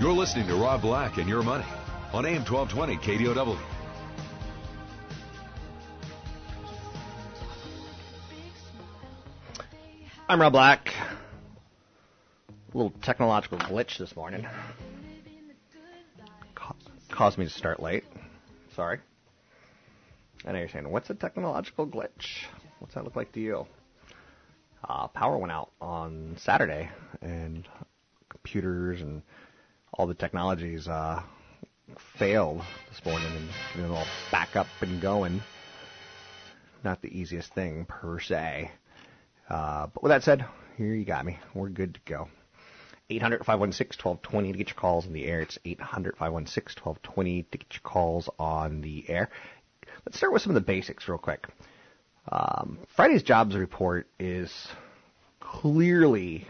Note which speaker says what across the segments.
Speaker 1: You're listening to Rob Black and Your Money on AM 1220 KDOW.
Speaker 2: I'm Rob Black. A little technological glitch this morning. Ca- caused me to start late. Sorry. I know you're saying, what's a technological glitch? What's that look like to you? Uh, power went out on Saturday, and computers and all the technologies uh, failed this morning and getting it all back up and going. Not the easiest thing per se. Uh, but with that said, here you got me. We're good to go. 800 516 1220 to get your calls in the air. It's 800 516 1220 to get your calls on the air. Let's start with some of the basics real quick. Um, Friday's jobs report is clearly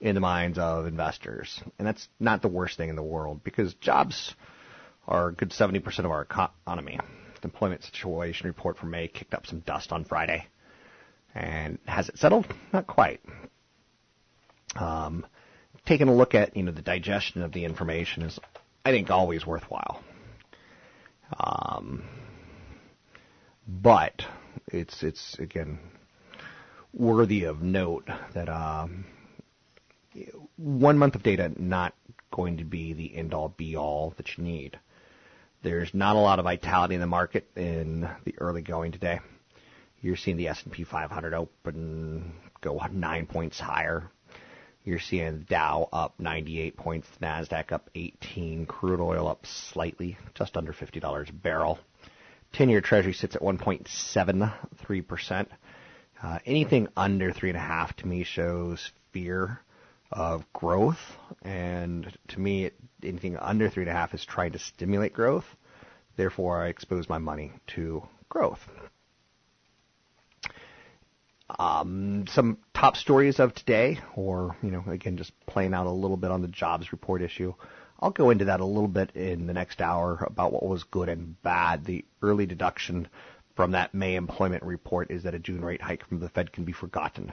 Speaker 2: in the minds of investors. And that's not the worst thing in the world because jobs are a good 70% of our economy. The employment situation report for May kicked up some dust on Friday. And has it settled? Not quite. Um, taking a look at, you know, the digestion of the information is, I think, always worthwhile. Um, but it's, it's, again, worthy of note that, um, one month of data not going to be the end all be all that you need. There's not a lot of vitality in the market in the early going today. You're seeing the S&P 500 open go nine points higher. You're seeing the Dow up 98 points, Nasdaq up 18, crude oil up slightly, just under $50 a barrel. 10-year Treasury sits at 1.73 percent. Uh, anything under three and a half to me shows fear of growth, and to me, it, anything under three and a half is trying to stimulate growth. Therefore, I expose my money to growth. Um, some top stories of today, or you know, again, just playing out a little bit on the jobs report issue. I'll go into that a little bit in the next hour about what was good and bad. The early deduction from that May employment report is that a June rate hike from the Fed can be forgotten.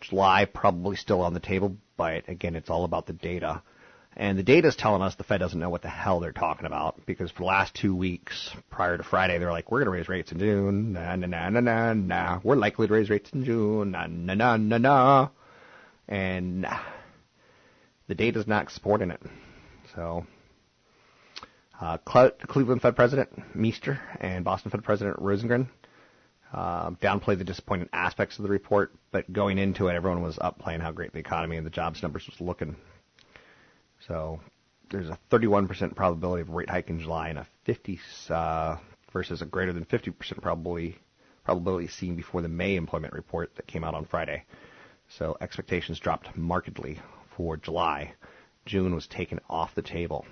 Speaker 2: July probably still on the table, but again, it's all about the data. And the data is telling us the Fed doesn't know what the hell they're talking about because for the last two weeks prior to Friday, they're like, we're going to raise rates in June. Nah, nah, nah, nah, nah, nah. We're likely to raise rates in June. Nah, nah, nah, nah, nah. And the data's not supporting it. So, uh, Cleveland Fed President Mester and Boston Fed President Rosengren uh, downplay the disappointing aspects of the report, but going into it, everyone was up playing how great the economy and the jobs numbers was looking. So there's a 31% probability of a rate hike in July and a 50 uh, versus a greater than 50% probability probability seen before the May employment report that came out on Friday. So expectations dropped markedly for July. June was taken off the table.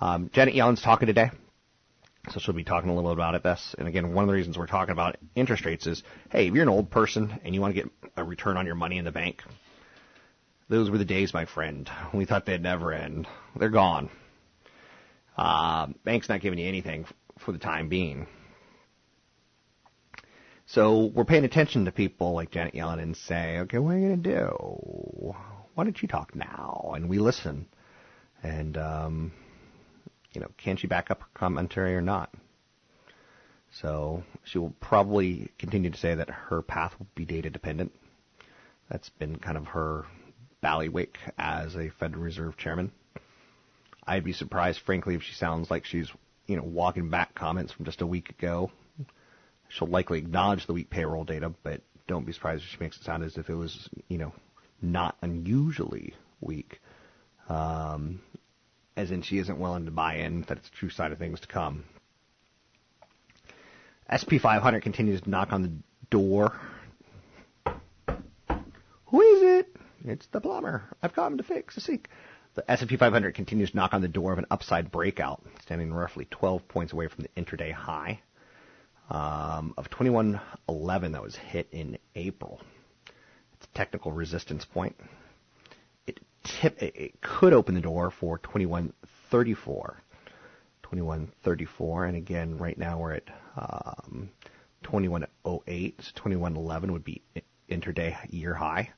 Speaker 2: Um, Janet Yellen's talking today. So she'll be talking a little bit about it. This, and again, one of the reasons we're talking about interest rates is, hey, if you're an old person and you want to get a return on your money in the bank, those were the days, my friend. We thought they'd never end. They're gone. Uh, bank's not giving you anything for the time being. So we're paying attention to people like Janet Yellen and say, okay, what are you going to do? Why don't you talk now? And we listen. And, um, you know, can she back up her commentary or not? So she will probably continue to say that her path will be data dependent. That's been kind of her ballywick as a Federal Reserve chairman. I'd be surprised, frankly, if she sounds like she's, you know, walking back comments from just a week ago. She'll likely acknowledge the weak payroll data, but don't be surprised if she makes it sound as if it was, you know, not unusually weak. Um, as in she isn't willing to buy in that it's a true side of things to come. SP 500 continues to knock on the door. Who is it? It's the plumber. I've come to fix the sink. The S&P 500 continues to knock on the door of an upside breakout, standing roughly 12 points away from the intraday high um, of 2111 that was hit in April. It's a technical resistance point. Tip it could open the door for 2134. 2134, and again, right now we're at um, 2108. So 2111 would be intraday year high,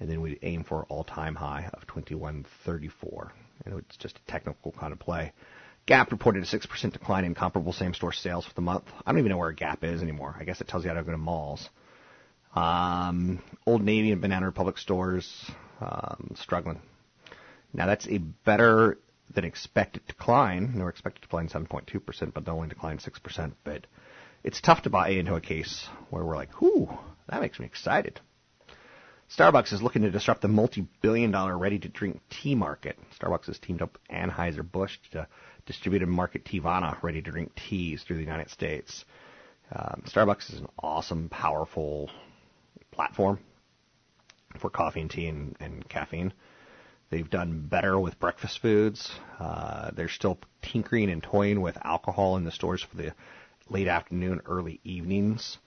Speaker 2: and then we'd aim for all time high of 2134. And it's just a technical kind of play. Gap reported a 6% decline in comparable same store sales for the month. I don't even know where Gap is anymore. I guess it tells you how to go to malls. Um, Old Navy and Banana Republic stores um, struggling. Now that's a better than expected decline. They were expected to decline 7.2%, but they only declined 6%. But it's tough to buy into a case where we're like, whoo, that makes me excited. Starbucks is looking to disrupt the multi-billion dollar ready-to-drink tea market. Starbucks has teamed up with Anheuser-Busch to distribute and market Teavana ready-to-drink teas through the United States. Um, Starbucks is an awesome, powerful platform for coffee and tea and, and caffeine. They've done better with breakfast foods. Uh, they're still tinkering and toying with alcohol in the stores for the late afternoon, early evenings.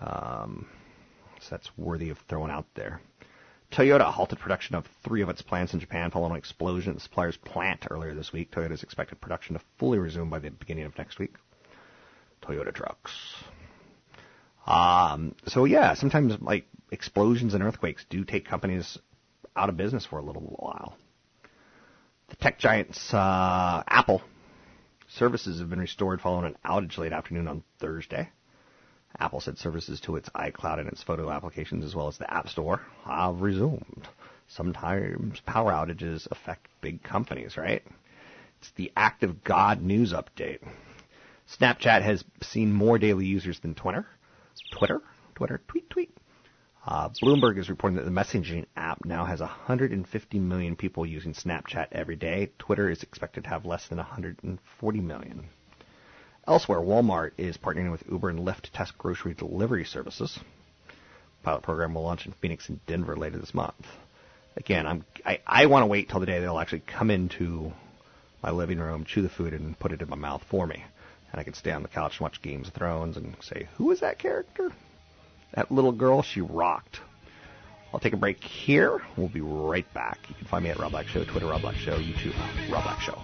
Speaker 2: Um, so that's worthy of throwing out there. Toyota halted production of three of its plants in Japan following an explosion at the supplier's plant earlier this week. Toyota's expected production to fully resume by the beginning of next week. Toyota trucks. Um, so yeah, sometimes like explosions and earthquakes do take companies out of business for a little while. The tech giant's uh, Apple services have been restored following an outage late afternoon on Thursday. Apple said services to its iCloud and its photo applications, as well as the App Store, have resumed. Sometimes power outages affect big companies, right? It's the Act of God news update. Snapchat has seen more daily users than Twitter. Twitter? Twitter? Tweet, tweet. Uh, Bloomberg is reporting that the messaging app now has 150 million people using Snapchat every day. Twitter is expected to have less than 140 million. Elsewhere, Walmart is partnering with Uber and Lyft to test grocery delivery services. Pilot program will launch in Phoenix and Denver later this month. Again, I'm, I, I want to wait till the day they'll actually come into my living room, chew the food, and put it in my mouth for me. And I can stay on the couch and watch Games of Thrones and say, who is that character? That little girl, she rocked. I'll take a break here. We'll be right back. You can find me at Rob Black Show, Twitter Rob Black Show, YouTube Rob Black Show.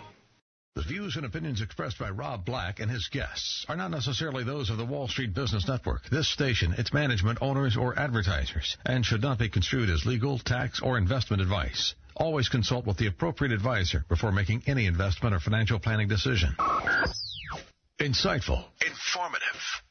Speaker 3: The views and opinions expressed by Rob Black and his guests are not necessarily those of the Wall Street Business Network, this station, its management, owners, or advertisers, and should not be construed as legal, tax, or investment advice. Always consult with the appropriate advisor before making any investment or financial planning decision. Insightful, informative,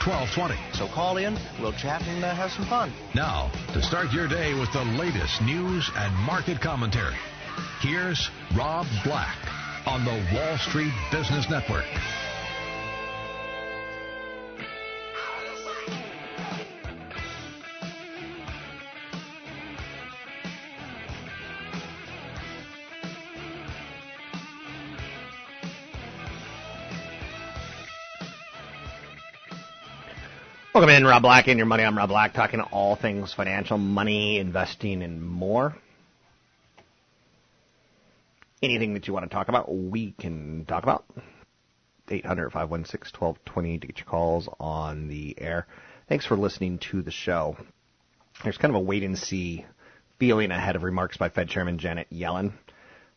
Speaker 3: 1220.
Speaker 4: So call in, we'll chat and uh, have some fun.
Speaker 3: Now, to start your day with the latest news and market commentary, here's Rob Black on the Wall Street Business Network.
Speaker 2: Welcome in, Rob Black, and your money. I'm Rob Black, talking all things financial, money, investing, and more. Anything that you want to talk about, we can talk about. 800 516 1220 to get your calls on the air. Thanks for listening to the show. There's kind of a wait and see feeling ahead of remarks by Fed Chairman Janet Yellen.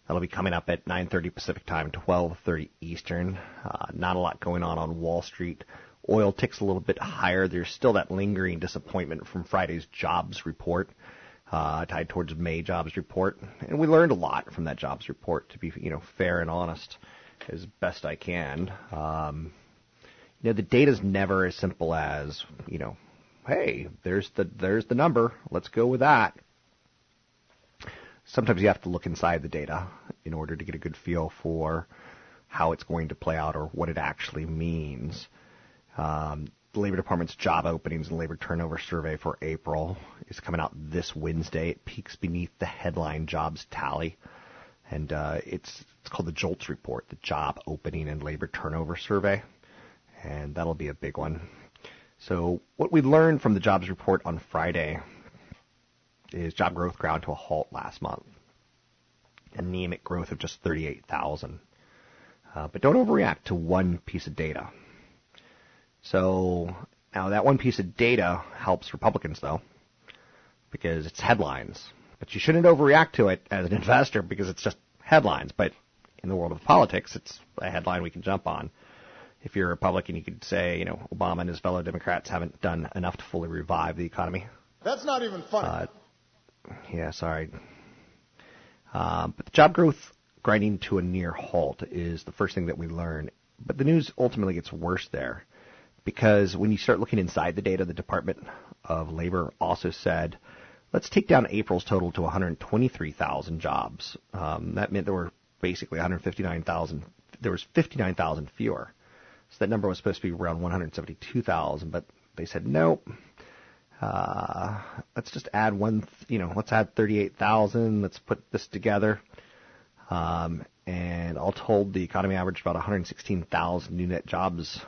Speaker 2: That'll be coming up at 9:30 Pacific Time, 12:30 Eastern. Uh, not a lot going on on Wall Street. Oil ticks a little bit higher. There's still that lingering disappointment from Friday's jobs report, uh, tied towards May jobs report, and we learned a lot from that jobs report. To be, you know, fair and honest, as best I can. Um, you know, the data's never as simple as, you know, hey, there's the there's the number. Let's go with that. Sometimes you have to look inside the data in order to get a good feel for how it's going to play out or what it actually means. Um, the Labor Department's job openings and labor turnover survey for April is coming out this Wednesday. It peaks beneath the headline jobs tally, and uh, it's it's called the JOLTS report, the Job Opening and Labor Turnover Survey, and that'll be a big one. So what we learned from the jobs report on Friday is job growth ground to a halt last month. Anemic growth of just 38,000. Uh, but don't overreact to one piece of data. So now that one piece of data helps Republicans though, because it's headlines. But you shouldn't overreact to it as an investor because it's just headlines. But in the world of politics, it's a headline we can jump on. If you're a Republican, you could say, you know, Obama and his fellow Democrats haven't done enough to fully revive the economy.
Speaker 5: That's not even funny.
Speaker 2: Uh, yeah, sorry. Uh, but the job growth grinding to a near halt is the first thing that we learn. But the news ultimately gets worse there because when you start looking inside the data, the Department of Labor also said, let's take down April's total to 123,000 jobs. Um, that meant there were basically 159,000. There was 59,000 fewer. So that number was supposed to be around 172,000, but they said nope. Uh, let's just add one, you know, let's add 38,000. Let's put this together. Um, and all told, the economy averaged about 116,000 new net jobs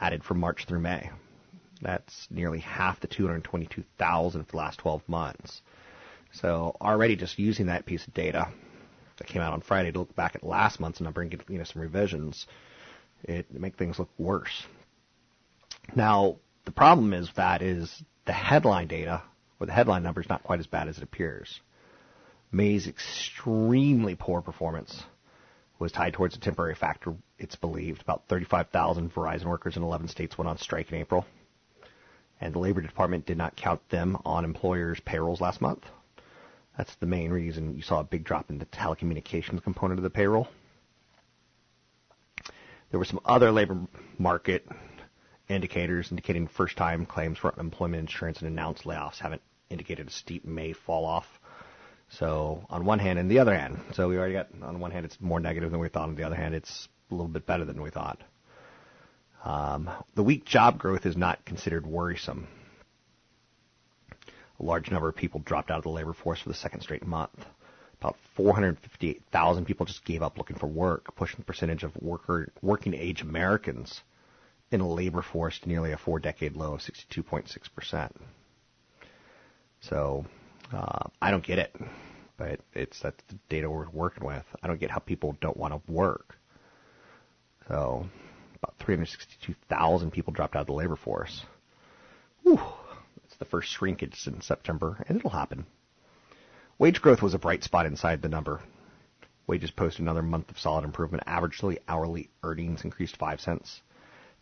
Speaker 2: added from March through May. That's nearly half the 222,000 for the last 12 months. So already just using that piece of data that came out on Friday to look back at last month's number and get you know some revisions, it, make things look worse. Now the problem is that is the headline data or the headline number is not quite as bad as it appears. May's extremely poor performance was tied towards a temporary factor, it's believed. About 35,000 Verizon workers in 11 states went on strike in April. And the Labor Department did not count them on employers' payrolls last month. That's the main reason you saw a big drop in the telecommunications component of the payroll. There were some other labor market indicators indicating first time claims for unemployment insurance and announced layoffs haven't indicated a steep May fall off. So on one hand and the other hand, so we already got on one hand it's more negative than we thought. On the other hand, it's a little bit better than we thought. Um, the weak job growth is not considered worrisome. A large number of people dropped out of the labor force for the second straight month. About 458,000 people just gave up looking for work, pushing the percentage of worker, working age Americans in a labor force to nearly a four decade low of 62.6%. So, uh, I don't get it, but it's that's the data we're working with. I don't get how people don't want to work. So, about 362,000 people dropped out of the labor force. Whew, it's the first shrinkage since September, and it'll happen. Wage growth was a bright spot inside the number. Wages posted another month of solid improvement. Averagely hourly earnings increased 5 cents.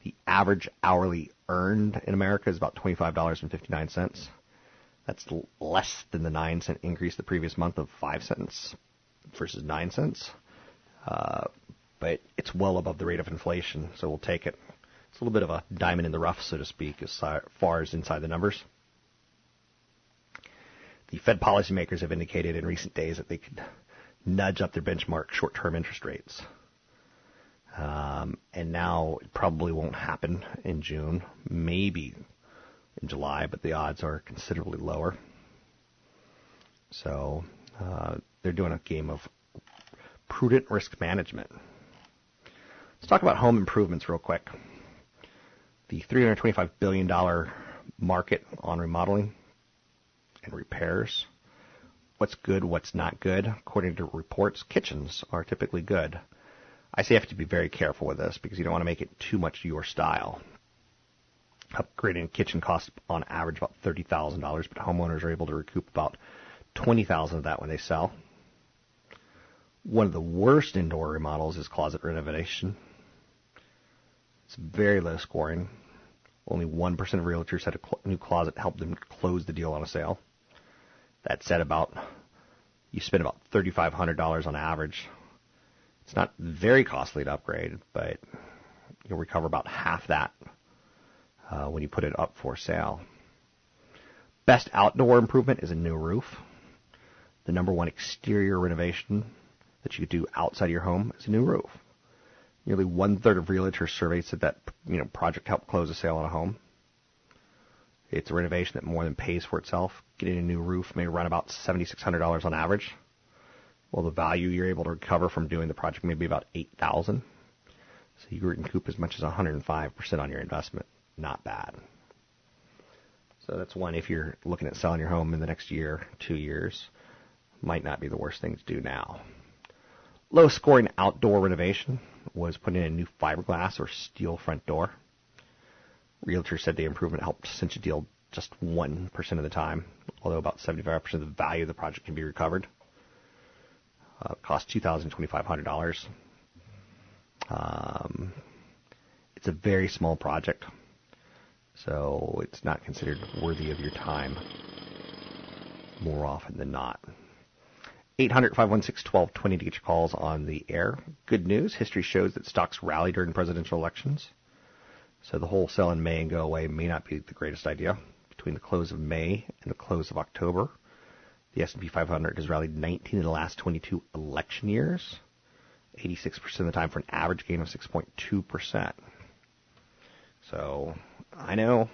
Speaker 2: The average hourly earned in America is about $25.59. That's less than the 9 cent increase the previous month of 5 cents versus 9 cents. Uh, but it's well above the rate of inflation, so we'll take it. It's a little bit of a diamond in the rough, so to speak, as far as inside the numbers. The Fed policymakers have indicated in recent days that they could nudge up their benchmark short-term interest rates. Um, and now it probably won't happen in June, maybe in July, but the odds are considerably lower. So uh, they're doing a game of prudent risk management. Let's talk about home improvements real quick. The $325 billion market on remodeling and repairs. What's good, what's not good? According to reports, kitchens are typically good. I say you have to be very careful with this because you don't want to make it too much your style. Upgrading a kitchen costs on average about $30,000, but homeowners are able to recoup about 20000 of that when they sell. One of the worst indoor remodels is closet renovation. It's very low scoring. Only 1% of realtors said a cl- new closet helped them close the deal on a sale. That said, about you spend about $3,500 on average. It's not very costly to upgrade, but you'll recover about half that uh, when you put it up for sale. Best outdoor improvement is a new roof. The number one exterior renovation that you could do outside your home is a new roof. Nearly one third of realtors surveyed said that you know project helped close a sale on a home. It's a renovation that more than pays for itself. Getting a new roof may run about $7,600 on average. Well, the value you're able to recover from doing the project may be about 8000 So you can recoup as much as 105% on your investment. Not bad. So that's one if you're looking at selling your home in the next year, two years, might not be the worst thing to do now. Low scoring outdoor renovation was putting in a new fiberglass or steel front door. Realtors said the improvement helped cinch a deal just 1% of the time, although about 75% of the value of the project can be recovered. Uh, cost $2,000 Um, it's a very small project, so it's not considered worthy of your time more often than not. 800 516 1220 to get your calls on the air. Good news history shows that stocks rally during presidential elections. So the whole sell in May and go away may not be the greatest idea. Between the close of May and the close of October, the S&P 500 has rallied 19 in the last 22 election years, 86% of the time for an average gain of 6.2%. So I know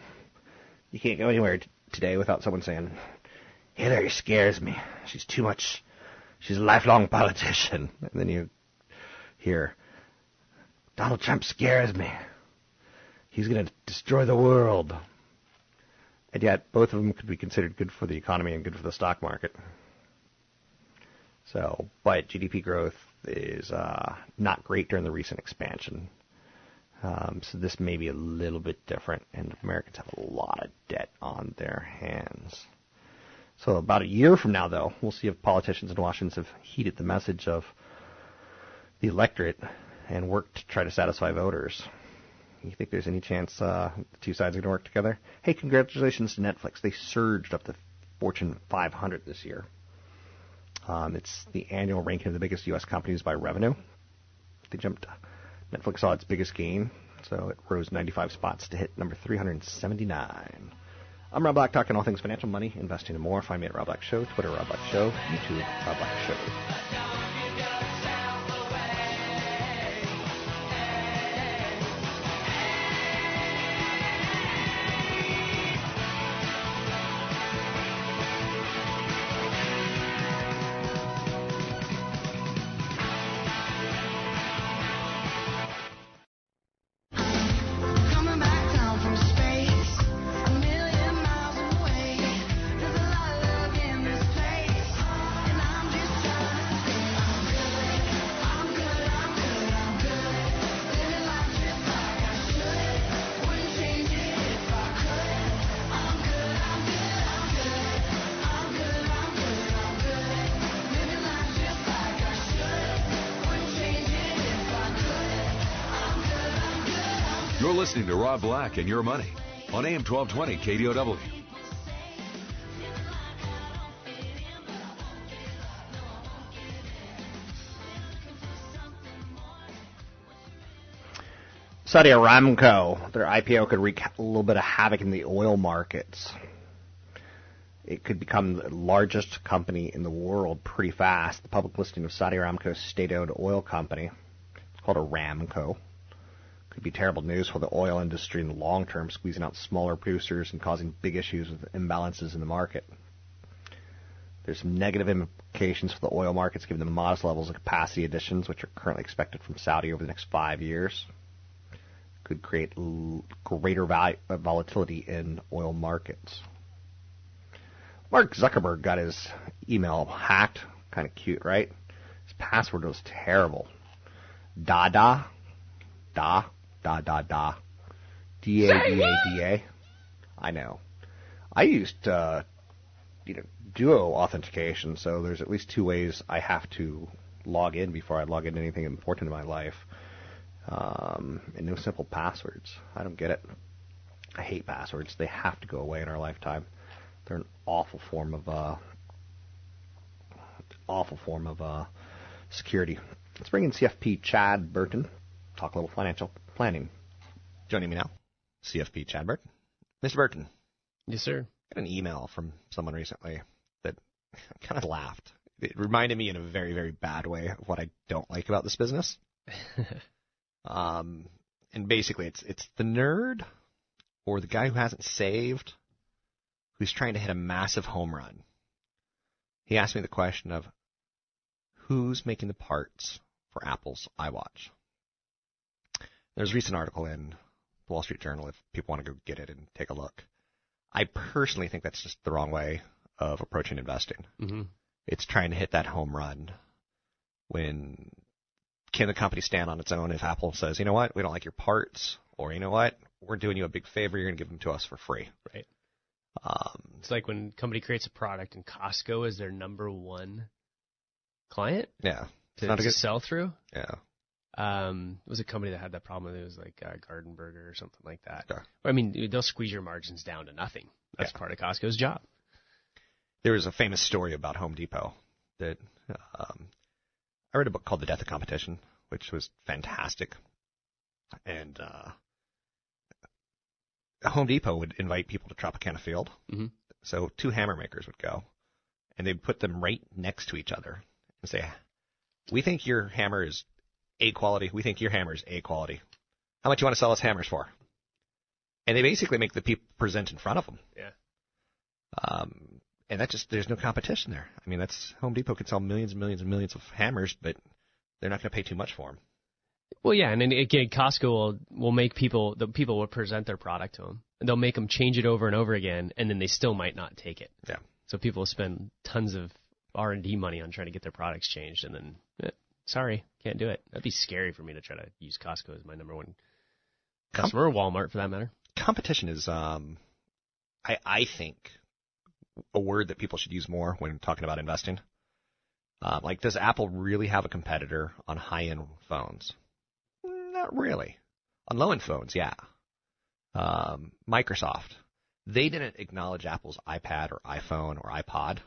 Speaker 2: you can't go anywhere t- today without someone saying, Hillary scares me. She's too much she's a lifelong politician. And then you hear, Donald Trump scares me. He's going to destroy the world. And yet, both of them could be considered good for the economy and good for the stock market. So, but GDP growth is uh, not great during the recent expansion. Um, so this may be a little bit different, and Americans have a lot of debt on their hands. So about a year from now, though, we'll see if politicians in Washington have heeded the message of the electorate and worked to try to satisfy voters. You think there's any chance uh, the two sides are going to work together? Hey, congratulations to Netflix. They surged up to Fortune 500 this year. Um, it's the annual ranking of the biggest U.S. companies by revenue. They jumped. Netflix saw its biggest gain, so it rose 95 spots to hit number 379. I'm Rob Black, talking all things financial, money, investing, and more. Find me at Rob Black Show, Twitter Rob Black Show, YouTube Rob Black Show.
Speaker 1: Listening to Rob Black and Your Money on AM 1220 KDOW.
Speaker 2: Saudi Aramco, their IPO could wreak a little bit of havoc in the oil markets. It could become the largest company in the world pretty fast. The public listing of Saudi Aramco's state-owned oil company, it's called Aramco, be terrible news for the oil industry in the long term, squeezing out smaller producers and causing big issues with imbalances in the market. There's some negative implications for the oil markets given the modest levels of capacity additions which are currently expected from Saudi over the next five years could create greater val- uh, volatility in oil markets. Mark Zuckerberg got his email hacked. Kind of cute, right? His password was terrible. Dada, da, da, da, da, D A D A D A. I know. I used uh, you know Duo authentication, so there's at least two ways I have to
Speaker 6: log in before I log into anything important in my life. Um, and no simple passwords. I don't get it. I hate passwords. They have to go away in our lifetime. They're an awful form of uh, awful form of uh, security. Let's bring in CFP Chad Burton. Talk a little financial planning.
Speaker 2: Joining me now, CFP Chad Burton. Mr. Burton.
Speaker 7: Yes, sir.
Speaker 2: I got an email from someone recently that kind of laughed. It reminded me in a very, very bad way of what I don't like about this business. um, and basically, it's it's the nerd or the guy who hasn't saved who's trying to hit a massive home run. He asked me the question of who's making the parts for Apple's iWatch. There's a recent article in the Wall Street Journal if people want to go get it and take a look. I personally think that's just the wrong way of approaching investing.
Speaker 7: Mm-hmm.
Speaker 2: It's trying to hit that home run when can the company stand on its own if Apple says, you know what, we don't like your parts, or you know what, we're doing you a big favor, you're going to give them to us for free.
Speaker 7: Right.
Speaker 2: Um,
Speaker 7: It's like when a company creates a product and Costco is their number one client
Speaker 2: yeah.
Speaker 7: To,
Speaker 2: not
Speaker 7: to
Speaker 2: good,
Speaker 7: sell through.
Speaker 2: yeah.
Speaker 7: Um, it was a company that had that problem. It was like uh, Garden Burger or something like that.
Speaker 2: Yeah.
Speaker 7: I mean, they'll squeeze your margins down to nothing. That's
Speaker 2: Yeah.
Speaker 7: part of Costco's job.
Speaker 2: There was a famous story about Home Depot that um, I read a book called The Death of Competition, which was fantastic. And uh, Home Depot would invite people to Tropicana Field.
Speaker 7: Mhm.
Speaker 2: So two hammer makers would go, and they'd put them right next to each other and say, "We think your hammer is A quality. We think your hammer's A quality. How much you want to sell us hammers for?" And they basically make the people present in front of them.
Speaker 7: Yeah.
Speaker 2: Um, and that just there's no competition there. I mean, that's Home Depot can sell millions and millions and millions of hammers, but they're not going to pay too much for them.
Speaker 7: Well, yeah, and then again, Costco will will make people the people will present their product to them, and they'll make them change it over and over again, and then they still might not take it.
Speaker 2: Yeah.
Speaker 7: So people will spend tons of R and D money on trying to get their products changed, and then eh, sorry, can't do it. That'd be scary for me to try to use Costco as my number one customer, or Walmart for that matter.
Speaker 2: Competition is, um, I I think, a word that people should use more when talking about investing. Uh, like, does Apple really have a competitor on high-end phones? Not really. On low-end phones, yeah. Um, Microsoft, they didn't acknowledge Apple's iPad or iPhone or iPod,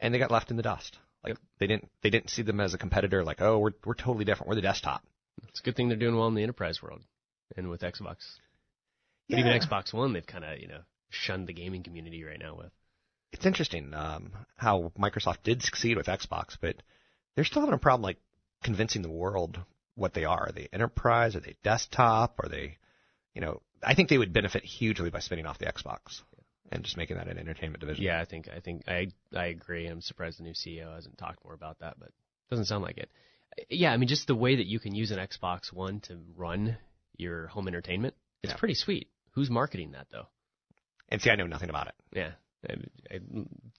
Speaker 2: and they got left in the dust. Like they didn't they didn't see them as a competitor. Like, oh, we're we're totally different. We're the desktop.
Speaker 7: It's a good thing they're doing well in the enterprise world, and with Xbox. But even Xbox One, they've kind of you know shunned the gaming community right now with.
Speaker 2: It's interesting um, how Microsoft did succeed with Xbox, but they're still having a problem like convincing the world what they are. Are they enterprise? Are they desktop? Are they, you know, I think they would benefit hugely by spinning off the Xbox and just making that an entertainment division.
Speaker 7: Yeah, I think I think I I agree. I'm surprised the new CEO hasn't talked more about that, but doesn't sound like it. Yeah, I mean, just the way that you can use an Xbox One to run your home entertainment, it's
Speaker 2: Yeah.
Speaker 7: pretty sweet. Who's marketing that though?
Speaker 2: And see, I know nothing about it.
Speaker 7: Yeah, I, I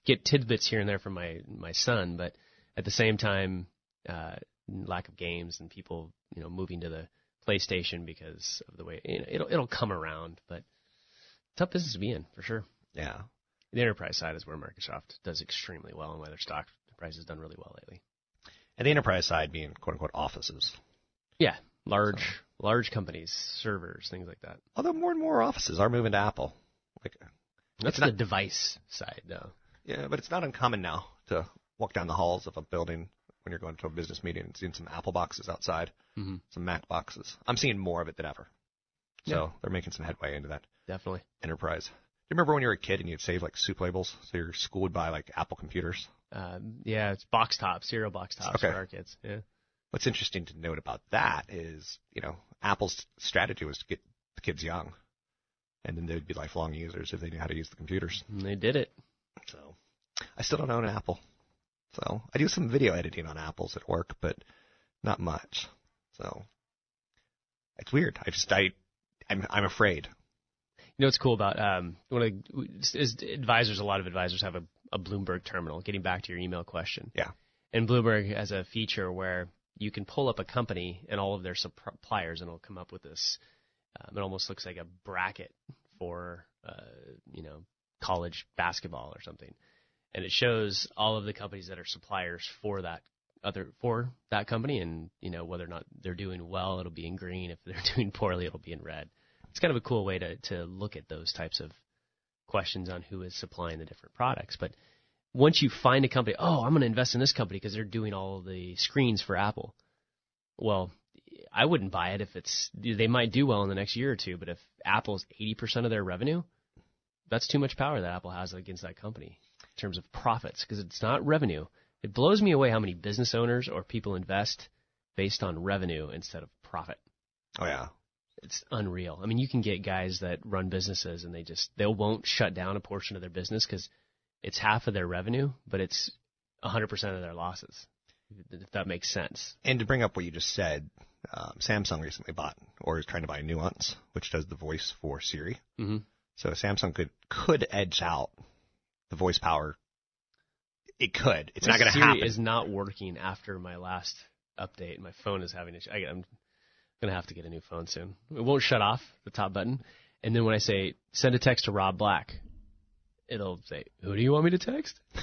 Speaker 7: get tidbits here and there from my my son, but at the same time, uh, lack of games and people, you know, moving to the PlayStation because of the way you know, it'll it'll come around, but tough business to be in for sure.
Speaker 2: Yeah.
Speaker 7: The enterprise side is where Microsoft does extremely well, and why their stock price has done really well lately.
Speaker 2: And the enterprise side being quote unquote offices.
Speaker 7: Yeah, large large companies, servers, things like that.
Speaker 2: Although more and more offices are moving to Apple. Like,
Speaker 7: That's
Speaker 2: not-
Speaker 7: the device side, though.
Speaker 2: yeah, but it's not uncommon now to walk down the halls of a building when you're going to a business meeting and seeing some Apple boxes outside,
Speaker 7: Mhm.
Speaker 2: some Mac boxes. I'm seeing more of it than ever. So
Speaker 7: Yeah.
Speaker 2: they're making some headway into that
Speaker 7: Definitely.
Speaker 2: enterprise. Do you remember when you were a kid and you'd save like soup labels so your school would buy like Apple computers?
Speaker 7: Um, yeah, it's box tops, cereal box tops
Speaker 2: Okay.
Speaker 7: for our kids. Yeah.
Speaker 2: What's interesting to note about that is, you know, Apple's strategy was to get the kids young, and then they'd be lifelong users if they knew how to use the computers.
Speaker 7: And they did it.
Speaker 2: So I still don't own an Apple. So I do some video editing on Apples at work, but not much. So it's weird. I just I I'm I'm afraid.
Speaker 7: You know what's cool about um, one of the, is advisors? A lot of advisors have a, a Bloomberg terminal. Getting back to your email question.
Speaker 2: Yeah.
Speaker 7: And Bloomberg has a feature where you can pull up a company and all of their suppliers, and it'll come up with this. Um, it almost looks like a bracket for uh, you know college basketball or something, and it shows all of the companies that are suppliers for that other for that company, and you know whether or not they're doing well, it'll be in green. If they're doing poorly, it'll be in red. It's kind of a cool way to to look at those types of questions on who is supplying the different products. But once you find a company, oh, I'm going to invest in this company because they're doing all the screens for Apple. Well, I wouldn't buy it if it's they might do well in the next year or two, but if Apple's 80% of their revenue, that's too much power that Apple has against that company in terms of profits because it's not revenue. It blows me away how many business owners or people invest based on revenue instead of profit.
Speaker 5: Oh yeah.
Speaker 7: It's unreal. I mean, you can get guys that run businesses and they just they won't shut down a portion of their business cuz it's half of their revenue, but it's 100% of their losses. If that makes sense.
Speaker 5: And to bring up what you just said, um, Samsung recently bought or is trying to buy Nuance, which does the voice for Siri.
Speaker 7: Mm-hmm.
Speaker 5: So Samsung could could edge out the voice power. It could. It's not going to happen.
Speaker 7: Siri is not working after my last update. My phone is having issues. I'm going to have to get a new phone soon. It won't shut off the top button. And then when I say send a text to Rob Black, it'll say, "Who do you want me to text?"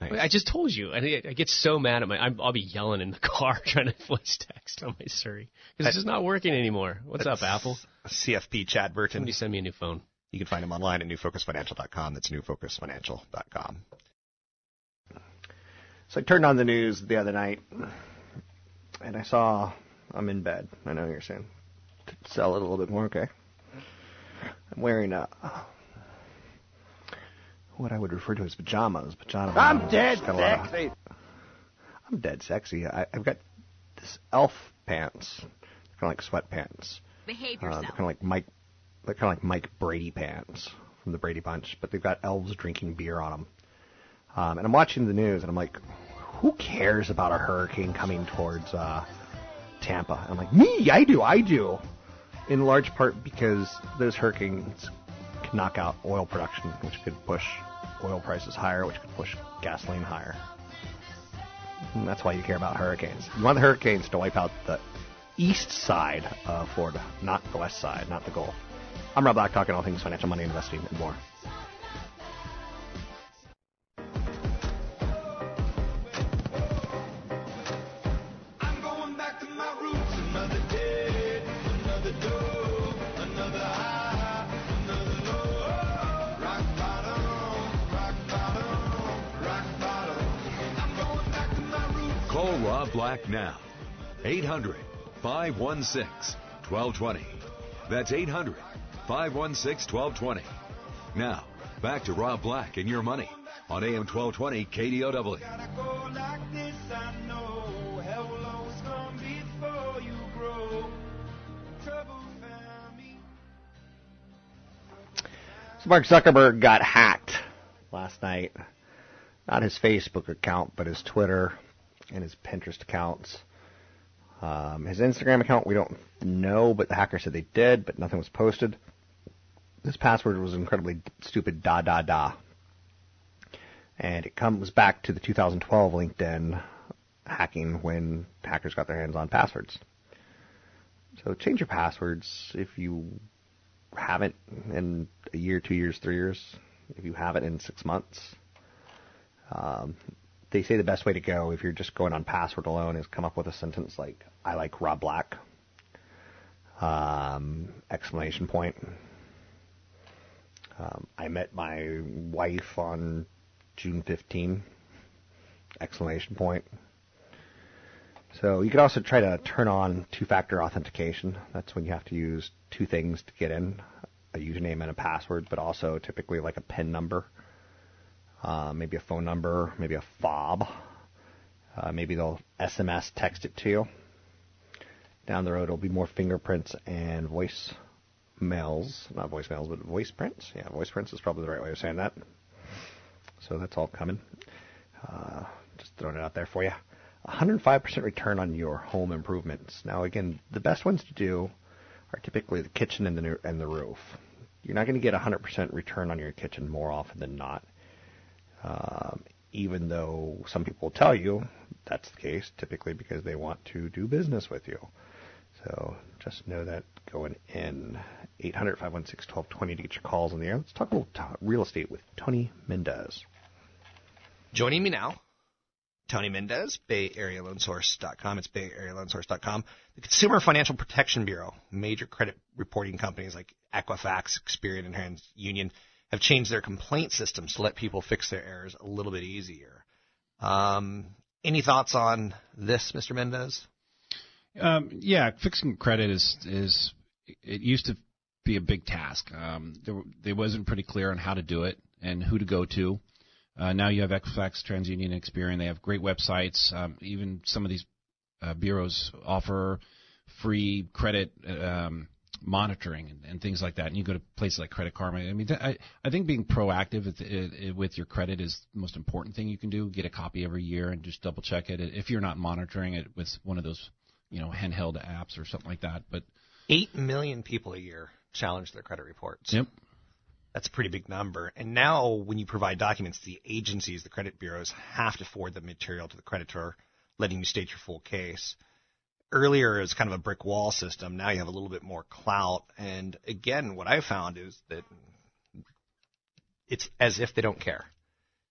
Speaker 5: Nice.
Speaker 7: I just told you. I, I get so mad at my. I'm, I'll be yelling in the car trying to voice text on my Siri because it's just not working anymore. What's up, Apple?
Speaker 5: CFP Chad Burton.
Speaker 7: Somebody send me a new phone.
Speaker 5: You can find him online at newfocusfinancial.com. That's newfocusfinancial.com.
Speaker 2: So I turned on the news the other night, and I saw I'm in bed. I know you're saying sell it a little bit more, okay? I'm wearing a what I would refer to as pajamas. Pajamas.
Speaker 4: I'm dead
Speaker 2: Got a lot of-
Speaker 4: sexy.
Speaker 2: I'm dead sexy. I, I've got this elf pants. They're kind of like sweatpants.
Speaker 8: Behave
Speaker 2: Uh,
Speaker 8: yourself.
Speaker 2: they're kind of like Mike. They're kind of like Mike Brady pants from the Brady Bunch, but they've got elves drinking beer on them. Um, and I'm watching the news, and I'm like, who cares about a hurricane coming towards uh, Tampa? I'm like, me, I do, I do. In large part because those hurricanes can knock out oil production, which could push oil prices higher, which could push gasoline higher. And that's why you care about hurricanes. You want the hurricanes to wipe out the east side of Florida, not the west side, not the Gulf. I'm Rob Black, talking all things financial, money, investing, and more.
Speaker 1: Now. 800 516 1220. That's 800 516 1220. Now, back to Rob Black and your money on AM 1220 KDOW.
Speaker 2: So Mark Zuckerberg got hacked last night. Not his Facebook account, but his Twitter and his Pinterest accounts. Um, his Instagram account, we don't know, but the hacker said they did, but nothing was posted. This password was incredibly stupid, da da da. And it comes back to the 2012 LinkedIn hacking when hackers got their hands on passwords. So change your passwords if you haven't in a year, two years, three years. If you haven't in six months. Um, they say the best way to go if you're just going on password alone is come up with a sentence like "I like Rob Black," um, exclamation point. Um, I met my wife on June 15, exclamation point. So you could also try to turn on two-factor authentication. That's when you have to use two things to get in, a username and a password, but also typically like a PIN number uh, maybe a phone number, maybe a fob. Uh, maybe they'll SMS text it to you. Down the road, it'll be more fingerprints and voice mails, not voicemails, but voice prints. Yeah, voice prints is probably the right way of saying that. So that's all coming. Uh, just throwing it out there for you. 105% return on your home improvements. Now, again, the best ones to do are typically the kitchen and the and the roof. You're not going to get 100% return on your kitchen more often than not. Um, even though some people tell you that's the case, typically because they want to do business with you. So just know that going in 800 516 1220 to get your calls on the air. Let's talk a little t- real estate with Tony Mendez.
Speaker 5: Joining me now,
Speaker 2: Tony Mendez, BayAreaLoanSource.com. It's BayAreaLoanSource.com. The Consumer Financial Protection Bureau, major credit reporting companies like Equifax, Experian, and TransUnion have changed their complaint systems to let people fix their errors a little bit easier. Um, any thoughts on this, Mr. Mendez?
Speaker 8: Um, yeah, fixing credit is is it used to be a big task. Um, there, there wasn't pretty clear on how to do it and who to go to. Uh, now you have Equifax, TransUnion, Experian. They have great websites. Um, even some of these uh, bureaus offer free credit um, monitoring and, and, things like that. And you go to places like Credit Karma. I mean, th- I, I think being proactive with, with your credit is the most important thing you can do. Get a copy every year and just double check it. If you're not monitoring it with one of those, you know, handheld apps or something like that. But
Speaker 2: eight million people a year challenge their credit reports.
Speaker 8: Yep.
Speaker 2: That's a pretty big number. And now, when you provide documents, the agencies, the credit bureaus, have to forward the material to the creditor, letting you state your full case. Earlier, it was kind of a brick wall system. Now you have a little bit more clout. And again, what I found is that it's as if they don't care.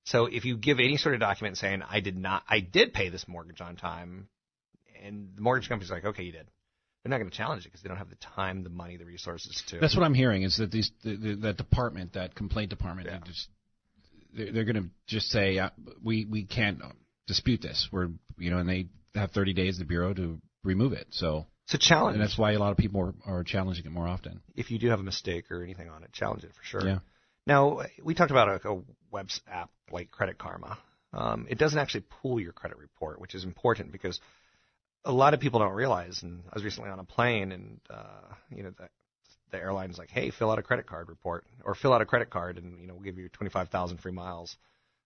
Speaker 2: So if you give any sort of document saying I did not, I did pay this mortgage on time, and the mortgage company's like, okay, you did they're not going to challenge it because they don't have the time, the money, the resources to.
Speaker 8: That's what I'm hearing is that these the, the, that department, that complaint department, yeah. just they're, they're going to just say uh, we we can't dispute this. We're you know, and they have 30 days the bureau to remove it. So
Speaker 2: it's a challenge,
Speaker 8: and that's why a lot of people are, are challenging it more often.
Speaker 2: If you do have a mistake or anything on it, challenge it for sure.
Speaker 8: Yeah.
Speaker 2: Now we talked about a, a web app like Credit Karma. Um, it doesn't actually pull your credit report, which is important because a lot of people don't realize, and I was recently on a plane, and uh, you know the, the airline's like, "Hey, fill out a credit card report, or fill out a credit card, and you know we'll give you 25,000 free miles."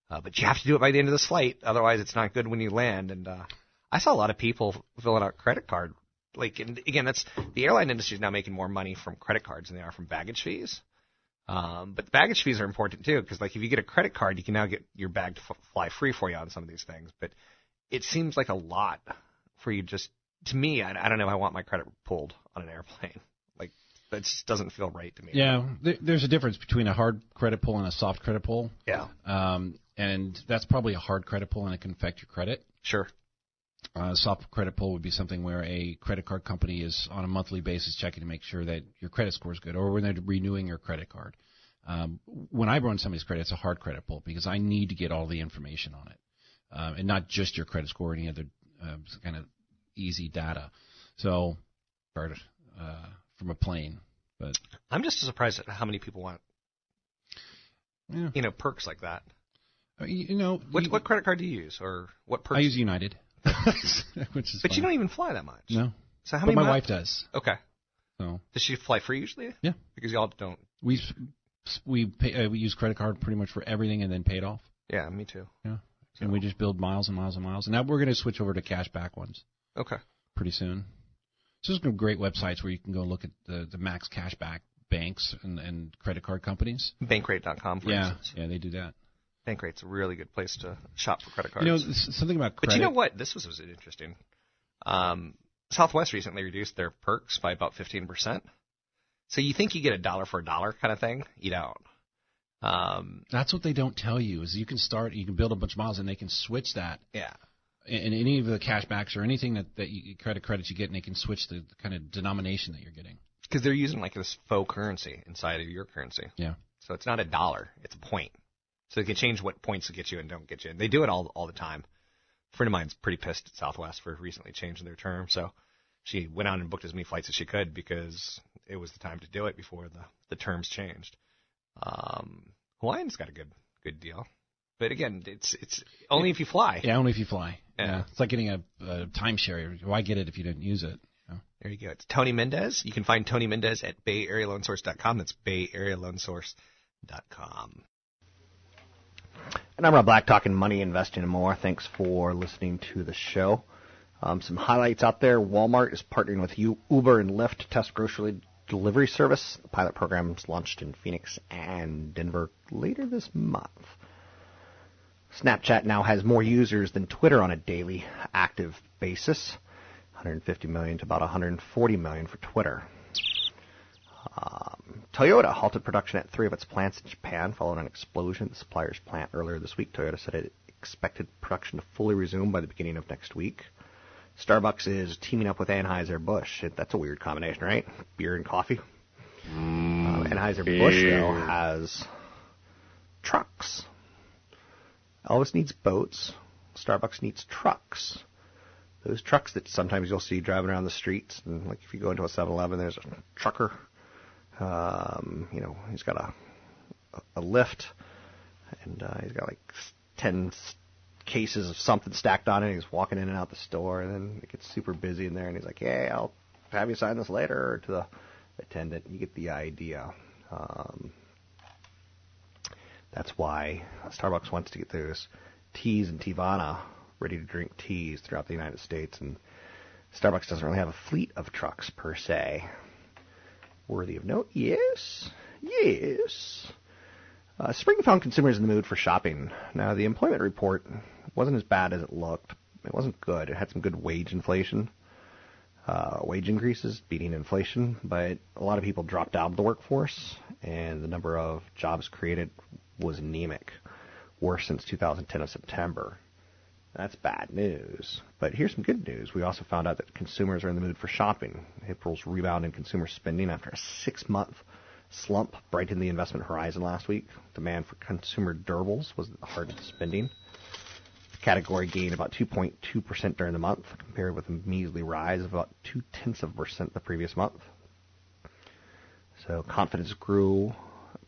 Speaker 2: Uh, but you have to do it by the end of this flight, otherwise it's not good when you land. And uh, I saw a lot of people filling out credit card. Like, and again, that's the airline industry is now making more money from credit cards than they are from baggage fees. Um, but the baggage fees are important too, because like if you get a credit card, you can now get your bag to f- fly free for you on some of these things. But it seems like a lot for you just to me, I, I don't know if I want my credit pulled on an airplane. Like that just doesn't feel right to me.
Speaker 8: Yeah, there's a difference between a hard credit pull and a soft credit pull.
Speaker 2: Yeah.
Speaker 8: Um, and that's probably a hard credit pull, and it can affect your credit.
Speaker 2: Sure.
Speaker 8: Uh, soft credit pull would be something where a credit card company is on a monthly basis checking to make sure that your credit score is good, or when they're renewing your credit card. Um, when I run somebody's credit, it's a hard credit pull because I need to get all the information on it, um, and not just your credit score, or any other uh, kind of easy data. So, uh, from a plane. But
Speaker 2: I'm just surprised at how many people want,
Speaker 8: yeah.
Speaker 2: you know, perks like that.
Speaker 8: Uh, you know,
Speaker 2: what
Speaker 8: you,
Speaker 2: what credit card do you use, or what perks?
Speaker 8: I use United, which is.
Speaker 2: But you don't even fly that much.
Speaker 8: No.
Speaker 2: So how
Speaker 8: but
Speaker 2: many?
Speaker 8: my
Speaker 2: miles?
Speaker 8: wife does.
Speaker 2: Okay.
Speaker 8: So.
Speaker 2: Does she fly free usually?
Speaker 8: Yeah.
Speaker 2: Because y'all don't.
Speaker 8: We we pay, uh, we use credit card pretty much for everything and then pay it off.
Speaker 2: Yeah, me too.
Speaker 8: Yeah. So. And we just build miles and miles and miles. And now we're going to switch over to cash back ones.
Speaker 2: Okay.
Speaker 8: Pretty soon. So there's some great websites where you can go look at the, the max cashback banks and, and credit card companies.
Speaker 2: Bankrate.com, for
Speaker 8: yeah,
Speaker 2: instance.
Speaker 8: Yeah, they do that.
Speaker 2: Bankrate's a really good place to shop for credit cards.
Speaker 8: You know, something about credit.
Speaker 2: But you know what? This was, was interesting. Um, Southwest recently reduced their perks by about 15%. So you think you get a dollar for a dollar kind of thing? You don't. Um,
Speaker 8: That's what they don't tell you is you can start, you can build a bunch of miles, and they can switch that.
Speaker 2: Yeah.
Speaker 8: In any of the cashbacks or anything that that you, credit credits you get, and they can switch the, the kind of denomination that you're getting.
Speaker 2: Because they're using like this faux currency inside of your currency.
Speaker 8: Yeah.
Speaker 2: So it's not a dollar; it's a point. So they can change what points to get you and don't get you. And they do it all all the time. A friend of mine's pretty pissed at Southwest for recently changing their term. So she went out and booked as many flights as she could because it was the time to do it before the the terms changed. Um, Hawaiian's got a good good deal, but again, it's it's only if you fly.
Speaker 8: Yeah, only if you fly.
Speaker 2: Yeah,
Speaker 8: yeah. it's like getting a, a timeshare. Why get it if you didn't use it?
Speaker 2: There you go. It's Tony Mendez. You can find Tony Mendez at BayAreaLoanSource.com. That's BayAreaLoanSource.com.
Speaker 9: And I'm Rob Black, talking money, investing, and more. Thanks for listening to the show. Um, some highlights out there. Walmart is partnering with Uber and Lyft to test grocery delivery service. The pilot program is launched in Phoenix and Denver later this month. Snapchat now has more users than Twitter on a daily active basis. 150 million to about 140 million for Twitter. Um, Toyota halted production at three of its plants in Japan following an explosion at the supplier's plant earlier this week. Toyota said it
Speaker 2: expected production to fully resume by the beginning of next week. Starbucks is teaming up with Anheuser-Busch. That's a weird combination, right? Beer and coffee. Mm, uh, Anheuser-Busch, though, has trucks. Elvis needs boats. Starbucks needs trucks. Those trucks that sometimes you'll see driving around the streets, and like if you go into a 7-Eleven, there's a trucker. Um, you know, he's got a a lift, and uh, he's got like ten cases of something stacked on it. He's walking in and out the store, and then it gets super busy in there, and he's like, "Hey, I'll have you sign this later." to the attendant, you get the idea. Um, that's why Starbucks wants to get those teas and Teavana ready to drink teas throughout the United States, and Starbucks doesn't really have a fleet of trucks per se. Worthy of note, yes, yes. Uh, spring found consumers in the mood for shopping. Now, the employment report wasn't as bad as it looked. It wasn't good. It had some good wage inflation, uh, wage increases beating inflation, but a lot of people dropped out of the workforce, and the number of jobs created was anemic, worse since 2010 of September. That's bad news. But here's some good news. We also found out that consumers are in the mood for shopping. April's rebound in consumer spending after a six month slump brightened the investment horizon last week. Demand for consumer durables was at the heart hardest spending. The category gained about 2.2% during the month, compared with a measly rise of about two tenths of a percent the previous month. So confidence grew,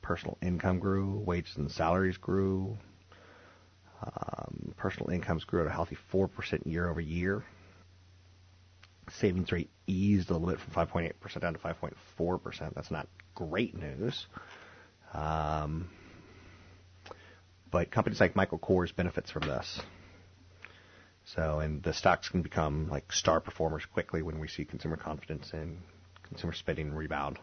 Speaker 2: personal income grew, wages and salaries grew. Um, personal incomes grew at a healthy 4% year over year savings rate eased a little bit from 5.8% down to 5.4%. That's not great news. Um, but companies like Michael Kors benefits from this. So, and the stocks can become like star performers quickly when we see consumer confidence and consumer spending rebound.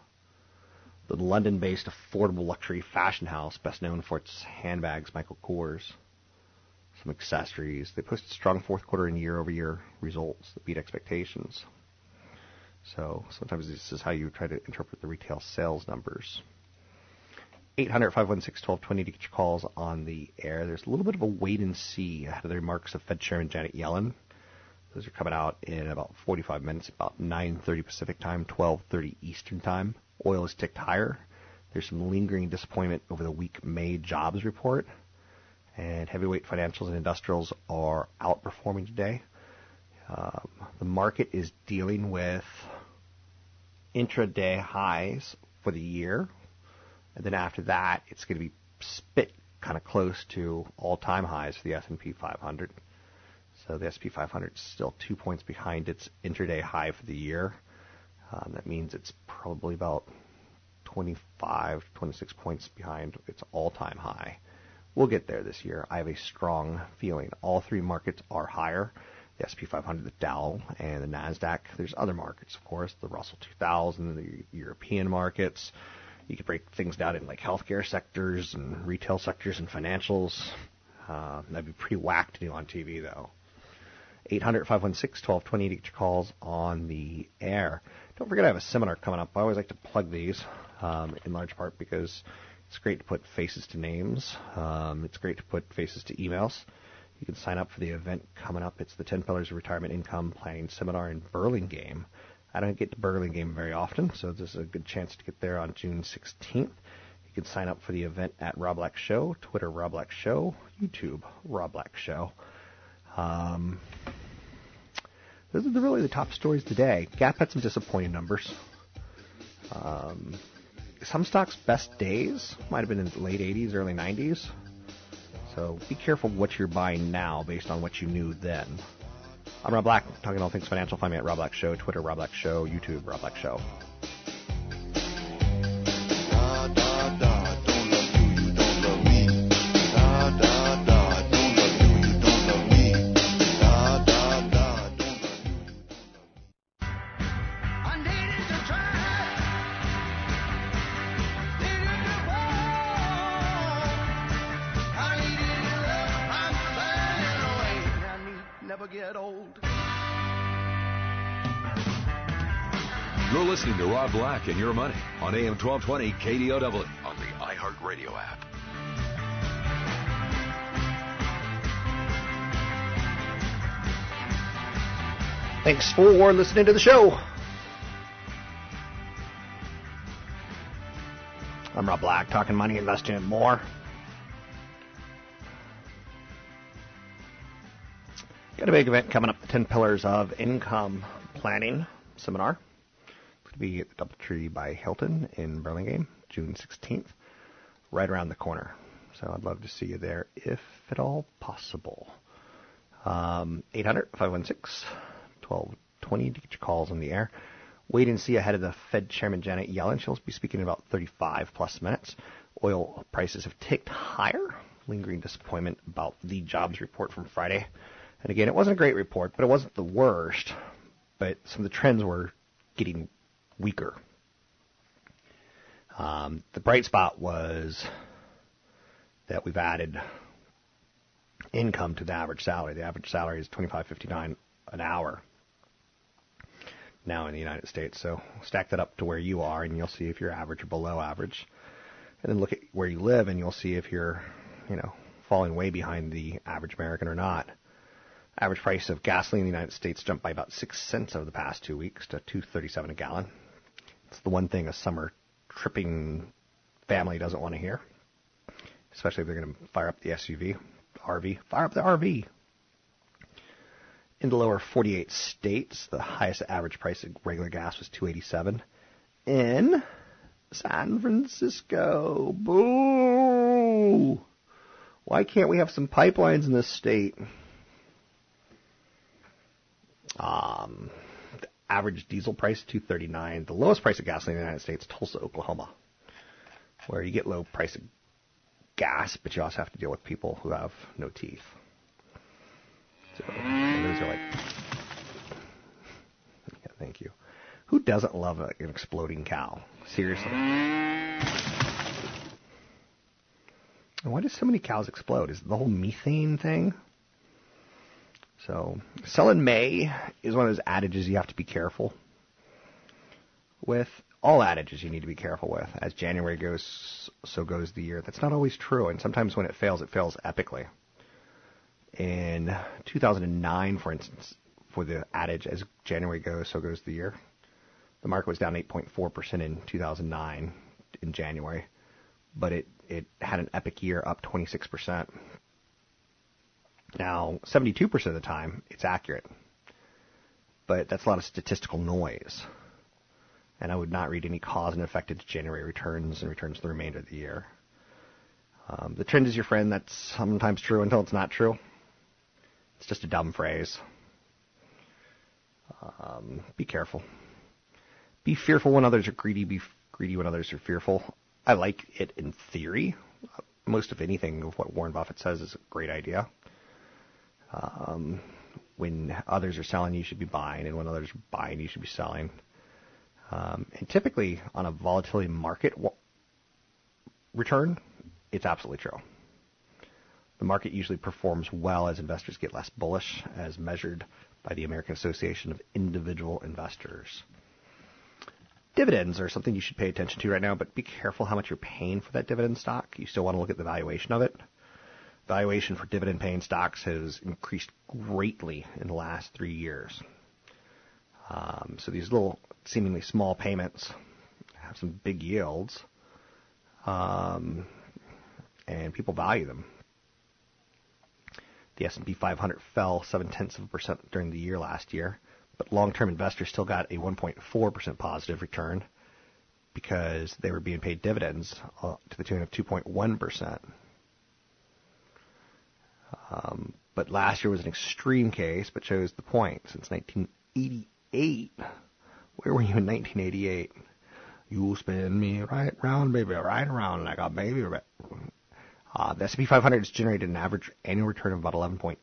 Speaker 2: The London-based affordable luxury fashion house, best known for its handbags, Michael Kors, some accessories. They posted strong fourth quarter and year-over-year results that beat expectations. So sometimes this is how you try to interpret the retail sales numbers. 800 516 1220 to get your calls on the air. There's a little bit of a wait and see ahead of the remarks of Fed Chairman Janet Yellen. Those are coming out in about 45 minutes, about 9:30 Pacific time, 12:30 Eastern time. Oil has ticked higher. There's some lingering disappointment over the weak May jobs report, and heavyweight financials and industrials are outperforming today. Um, the market is dealing with intraday highs for the year, and then after that, it's going to be spit kind of close to all-time highs for the S&P 500. So the S&P 500 is still two points behind its intraday high for the year. Um, that means it's probably about 25, 26 points behind its all-time high. We'll get there this year. I have a strong feeling. All three markets are higher the SP 500, the Dow, and the Nasdaq. There's other markets, of course, the Russell 2000, the European markets. You could break things down in like healthcare sectors and retail sectors and financials. Uh, that'd be pretty whack to do on TV, though. 800 516 1220 to get your calls on the air. Don't forget, I have a seminar coming up. I always like to plug these um, in large part because it's great to put faces to names. Um, it's great to put faces to emails. You can sign up for the event coming up. It's the 10 Pillars of Retirement Income Planning Seminar in Burlingame. I don't get to Burlingame very often, so this is a good chance to get there on June 16th. You can sign up for the event at Rob Black Show, Twitter Rob Black Show, YouTube Rob Black Show. Um, those are the, really the top stories today. Gap had some disappointing numbers. Um, some stocks' best days might have been in the late 80s, early 90s. So be careful what you're buying now based on what you knew then. I'm Rob Black, talking all things financial. Find me at Rob Black Show, Twitter Rob Black Show, YouTube Rob Black Show.
Speaker 1: Rob Black and Your Money on AM 1220 KDOW on the iHeartRadio app.
Speaker 2: Thanks for listening to the show. I'm Rob Black, talking money, investing, and more. Got a big event coming up the 10 Pillars of Income Planning seminar. Be at the Doubletree by Hilton in Burlingame, June 16th, right around the corner. So I'd love to see you there if at all possible. Um, 800 516 1220 to get your calls on the air. Wait and see ahead of the Fed Chairman Janet Yellen. She'll be speaking in about 35 plus minutes. Oil prices have ticked higher. Lingering disappointment about the jobs report from Friday. And again, it wasn't a great report, but it wasn't the worst. But some of the trends were getting weaker. Um, the bright spot was that we've added income to the average salary. The average salary is twenty five fifty nine an hour now in the United States. So stack that up to where you are, and you'll see if you're average or below average. And then look at where you live, and you'll see if you're, you know, falling way behind the average American or not. Average price of gasoline in the United States jumped by about six cents over the past two weeks to 2.37 a gallon. It's the one thing a summer tripping family doesn't want to hear, especially if they're going to fire up the SUV, RV, fire up the RV. In the lower 48 states, the highest average price of regular gas was 287. In San Francisco, boo! Why can't we have some pipelines in this state? Um, average diesel price 239. The lowest price of gasoline in the United States, Tulsa, Oklahoma, where you get low price of gas, but you also have to deal with people who have no teeth. So those are like, yeah, thank you. Who doesn't love an exploding cow? Seriously. Why do so many cows explode? Is the whole methane thing? So, sell in May is one of those adages you have to be careful with. All adages you need to be careful with. As January goes, so goes the year. That's not always true, and sometimes when it fails, it fails epically. In 2009, for instance, for the adage, as January goes, so goes the year, the market was down 8.4% in 2009 in January, but it, it had an epic year up 26%. Now, 72% of the time, it's accurate. But that's a lot of statistical noise. And I would not read any cause and effect into January returns and returns the remainder of the year. Um, the trend is your friend. That's sometimes true until it's not true. It's just a dumb phrase. Um, be careful. Be fearful when others are greedy. Be greedy when others are fearful. I like it in theory. Most of anything of what Warren Buffett says is a great idea. Um, when others are selling, you should be buying, and when others are buying, you should be selling. Um, and typically, on a volatility market w- return, it's absolutely true. The market usually performs well as investors get less bullish, as measured by the American Association of Individual Investors. Dividends are something you should pay attention to right now, but be careful how much you're paying for that dividend stock. You still want to look at the valuation of it valuation for dividend paying stocks has increased greatly in the last three years. Um, so these little, seemingly small payments have some big yields, um, and people value them. The S&P 500 fell seven tenths of a percent during the year last year, but long-term investors still got a 1.4 percent positive return because they were being paid dividends uh, to the tune of 2.1 percent. Um, but last year was an extreme case, but shows the point. Since 1988, where were you in 1988? You spin me right round, baby, right around like a baby. Uh, the S&P 500 has generated an average annual return of about 11.8%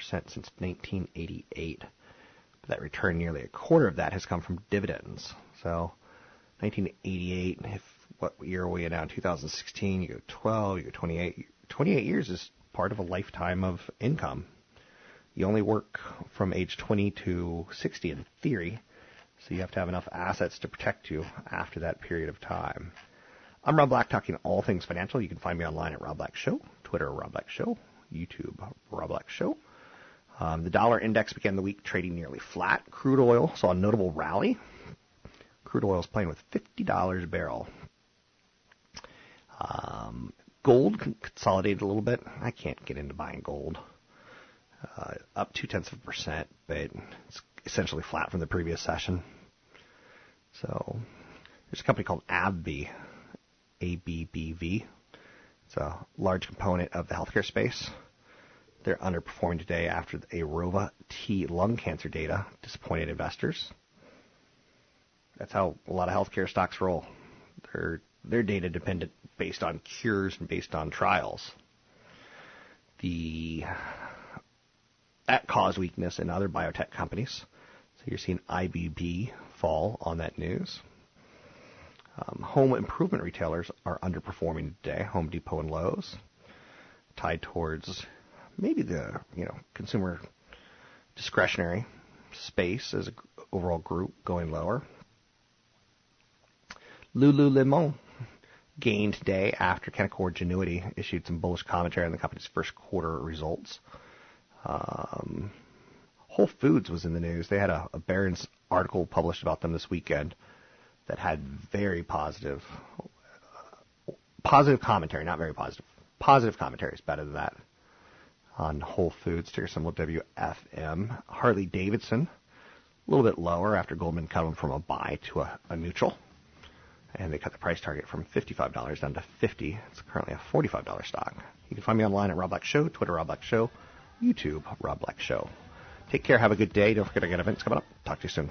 Speaker 2: since 1988. But that return, nearly a quarter of that has come from dividends. So, 1988, if what year are we in now? 2016, you go 12, you go 28. 28 years is part of a lifetime of income. You only work from age 20 to 60 in theory, so you have to have enough assets to protect you after that period of time. I'm Rob Black, talking all things financial. You can find me online at Rob Black Show, Twitter Rob Black Show, YouTube Rob Black Show. Um, the dollar index began the week trading nearly flat. Crude oil saw a notable rally. Crude oil is playing with $50 a barrel. Um, gold consolidated a little bit. I can't get into buying gold. Uh, up two tenths of a percent, but it's essentially flat from the previous session. So there's a company called AbbVie, A-B-B-V. It's a large component of the healthcare space. They're underperforming today after a Rova T lung cancer data disappointed investors. That's how a lot of healthcare stocks roll. They're they're data dependent based on cures and based on trials. The that caused weakness in other biotech companies. So you're seeing IBB fall on that news. Um, home improvement retailers are underperforming today. Home Depot and Lowe's, tied towards maybe the you know consumer discretionary space as an overall group going lower. Lululemon gained today after Canaccord Genuity issued some bullish commentary on the company's first quarter results. Um, Whole Foods was in the news. They had a, a Barron's article published about them this weekend that had very positive, uh, positive commentary, not very positive. Positive commentary is better than that on Whole Foods, ticker symbol WFM. Harley Davidson, a little bit lower after Goldman cut them from a buy to a, a neutral. And they cut the price target from $55 down to 50 It's currently a $45 stock. You can find me online at Rob Black Show, Twitter Rob Black Show, YouTube Rob Black Show. Take care. Have a good day. Don't forget I got events coming up. Talk to you soon.